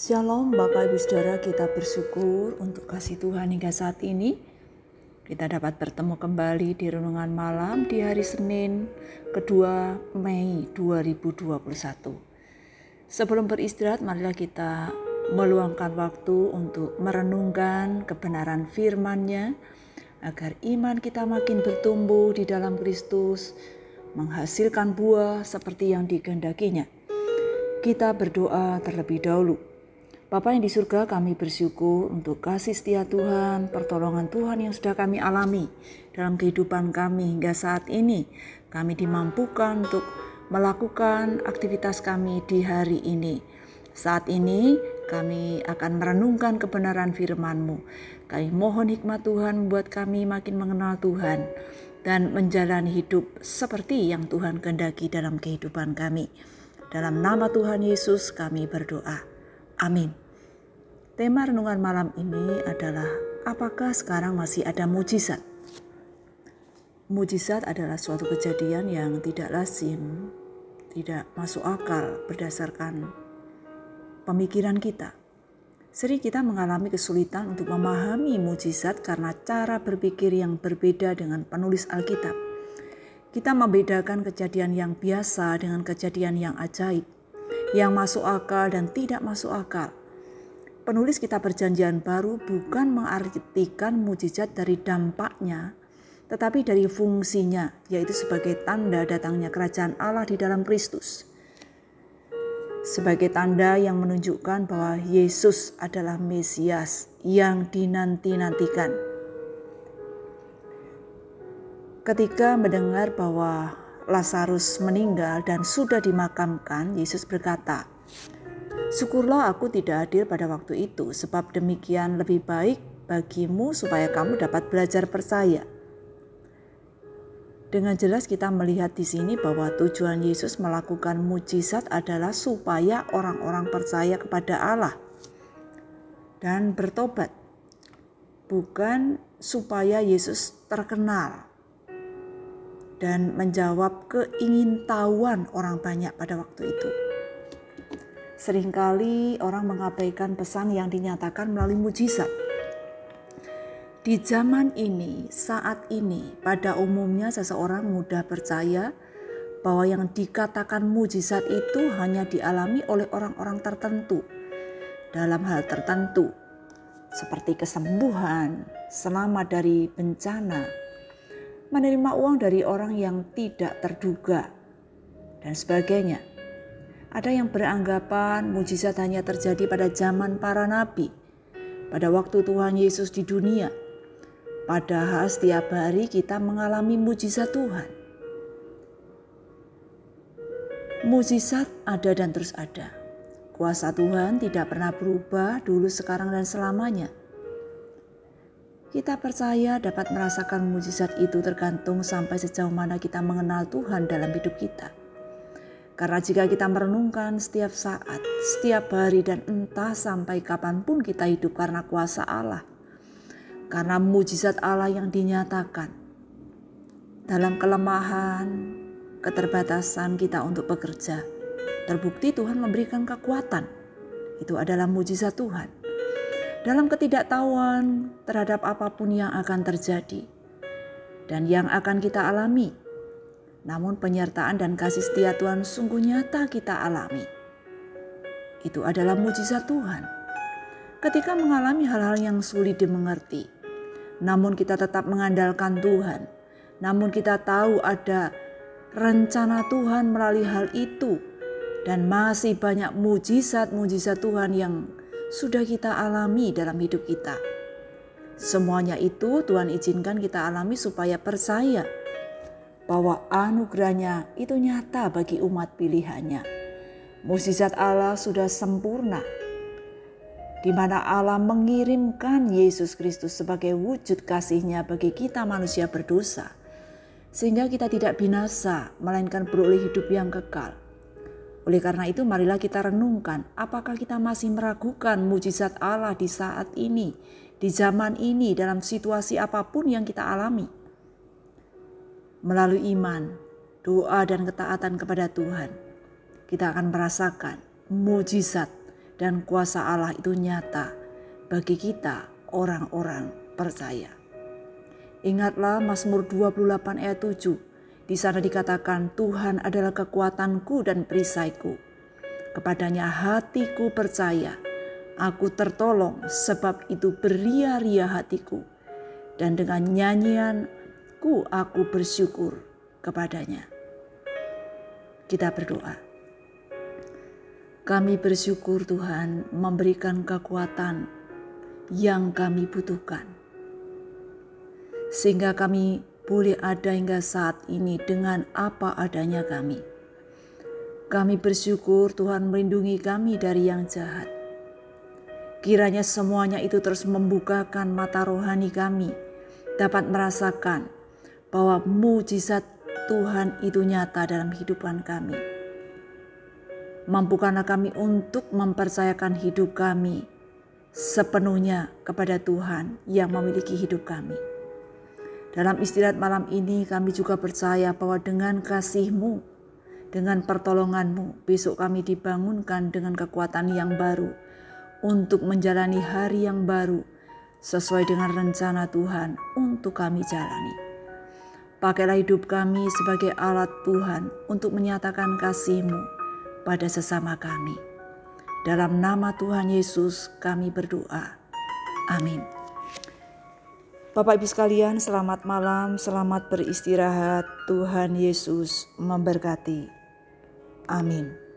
Shalom Bapak Ibu Saudara kita bersyukur untuk kasih Tuhan hingga saat ini kita dapat bertemu kembali di renungan malam di hari Senin kedua Mei 2021 Sebelum beristirahat marilah kita meluangkan waktu untuk merenungkan kebenaran firman-Nya agar iman kita makin bertumbuh di dalam Kristus menghasilkan buah seperti yang dikehendakinya. Kita berdoa terlebih dahulu. Bapa yang di surga kami bersyukur untuk kasih setia Tuhan, pertolongan Tuhan yang sudah kami alami dalam kehidupan kami hingga saat ini. Kami dimampukan untuk melakukan aktivitas kami di hari ini. Saat ini kami akan merenungkan kebenaran firman-Mu. Kami mohon hikmat Tuhan membuat kami makin mengenal Tuhan dan menjalani hidup seperti yang Tuhan kehendaki dalam kehidupan kami. Dalam nama Tuhan Yesus kami berdoa. Amin. Tema renungan malam ini adalah apakah sekarang masih ada mujizat? Mujizat adalah suatu kejadian yang tidak lazim, tidak masuk akal berdasarkan pemikiran kita. Sering kita mengalami kesulitan untuk memahami mujizat karena cara berpikir yang berbeda dengan penulis Alkitab. Kita membedakan kejadian yang biasa dengan kejadian yang ajaib yang masuk akal dan tidak masuk akal. Penulis kitab perjanjian baru bukan mengartikan mujizat dari dampaknya, tetapi dari fungsinya, yaitu sebagai tanda datangnya kerajaan Allah di dalam Kristus. Sebagai tanda yang menunjukkan bahwa Yesus adalah Mesias yang dinanti-nantikan. Ketika mendengar bahwa Lazarus meninggal dan sudah dimakamkan, Yesus berkata, Syukurlah aku tidak hadir pada waktu itu, sebab demikian lebih baik bagimu supaya kamu dapat belajar percaya. Dengan jelas kita melihat di sini bahwa tujuan Yesus melakukan mujizat adalah supaya orang-orang percaya kepada Allah dan bertobat. Bukan supaya Yesus terkenal dan menjawab keingintahuan orang banyak pada waktu itu. Seringkali orang mengabaikan pesan yang dinyatakan melalui mujizat. Di zaman ini, saat ini, pada umumnya seseorang mudah percaya bahwa yang dikatakan mujizat itu hanya dialami oleh orang-orang tertentu dalam hal tertentu, seperti kesembuhan, selamat dari bencana, menerima uang dari orang yang tidak terduga, dan sebagainya. Ada yang beranggapan mujizat hanya terjadi pada zaman para nabi, pada waktu Tuhan Yesus di dunia. Padahal setiap hari kita mengalami mujizat Tuhan. Mujizat ada dan terus ada. Kuasa Tuhan tidak pernah berubah dulu, sekarang, dan selamanya. Kita percaya dapat merasakan mujizat itu tergantung sampai sejauh mana kita mengenal Tuhan dalam hidup kita. Karena jika kita merenungkan setiap saat, setiap hari dan entah sampai kapan pun kita hidup karena kuasa Allah. Karena mujizat Allah yang dinyatakan. Dalam kelemahan, keterbatasan kita untuk bekerja, terbukti Tuhan memberikan kekuatan. Itu adalah mujizat Tuhan dalam ketidaktahuan terhadap apa pun yang akan terjadi dan yang akan kita alami. Namun penyertaan dan kasih setia Tuhan sungguh nyata kita alami. Itu adalah mujizat Tuhan. Ketika mengalami hal-hal yang sulit dimengerti, namun kita tetap mengandalkan Tuhan. Namun kita tahu ada rencana Tuhan melalui hal itu dan masih banyak mujizat-mujizat Tuhan yang sudah kita alami dalam hidup kita. Semuanya itu Tuhan izinkan kita alami supaya percaya bahwa anugerahnya itu nyata bagi umat pilihannya. Mukjizat Allah sudah sempurna di mana Allah mengirimkan Yesus Kristus sebagai wujud kasihnya bagi kita manusia berdosa. Sehingga kita tidak binasa, melainkan beroleh hidup yang kekal. Oleh karena itu, marilah kita renungkan apakah kita masih meragukan mujizat Allah di saat ini, di zaman ini, dalam situasi apa pun yang kita alami. Melalui iman, doa, dan ketaatan kepada Tuhan, kita akan merasakan mujizat dan kuasa Allah itu nyata bagi kita orang-orang percaya. Ingatlah Mazmur 28 ayat 7. Di sana dikatakan Tuhan adalah kekuatanku dan perisaiku. Kepadanya hatiku percaya. Aku tertolong sebab itu beria-ria hatiku. Dan dengan nyanyianku aku bersyukur kepadanya. Kita berdoa. Kami bersyukur Tuhan memberikan kekuatan yang kami butuhkan. Sehingga kami boleh ada hingga saat ini dengan apa adanya kami. Kami bersyukur Tuhan melindungi kami dari yang jahat. Kiranya semuanya itu terus membukakan mata rohani kami, dapat merasakan bahwa mujizat Tuhan itu nyata dalam kehidupan kami. Mampukanlah kami untuk mempercayakan hidup kami sepenuhnya kepada Tuhan yang memiliki hidup kami. Dalam istirahat malam ini kami juga percaya bahwa dengan kasih-Mu, dengan pertolongan-Mu, besok kami dibangunkan dengan kekuatan yang baru untuk menjalani hari yang baru sesuai dengan rencana Tuhan untuk kami jalani. Pakailah hidup kami sebagai alat Tuhan untuk menyatakan kasih-Mu pada sesama kami. Dalam nama Tuhan Yesus kami berdoa. Amin. Bapak Ibu sekalian, selamat malam, selamat beristirahat. Tuhan Yesus memberkati. Amin.